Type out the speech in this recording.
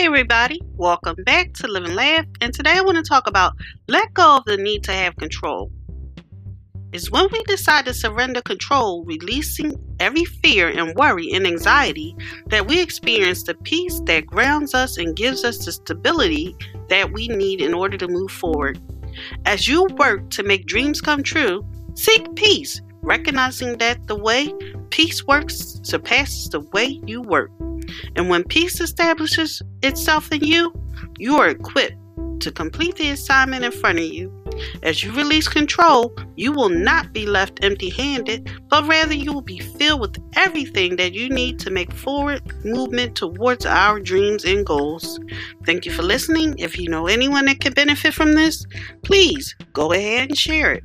Hey everybody, welcome back to Live and Laugh. And today I want to talk about let go of the need to have control. Is when we decide to surrender control, releasing every fear and worry and anxiety that we experience the peace that grounds us and gives us the stability that we need in order to move forward. As you work to make dreams come true, seek peace, recognizing that the way peace works surpasses the way you work. And when peace establishes itself in you, you are equipped to complete the assignment in front of you. As you release control, you will not be left empty handed, but rather you will be filled with everything that you need to make forward movement towards our dreams and goals. Thank you for listening. If you know anyone that could benefit from this, please go ahead and share it.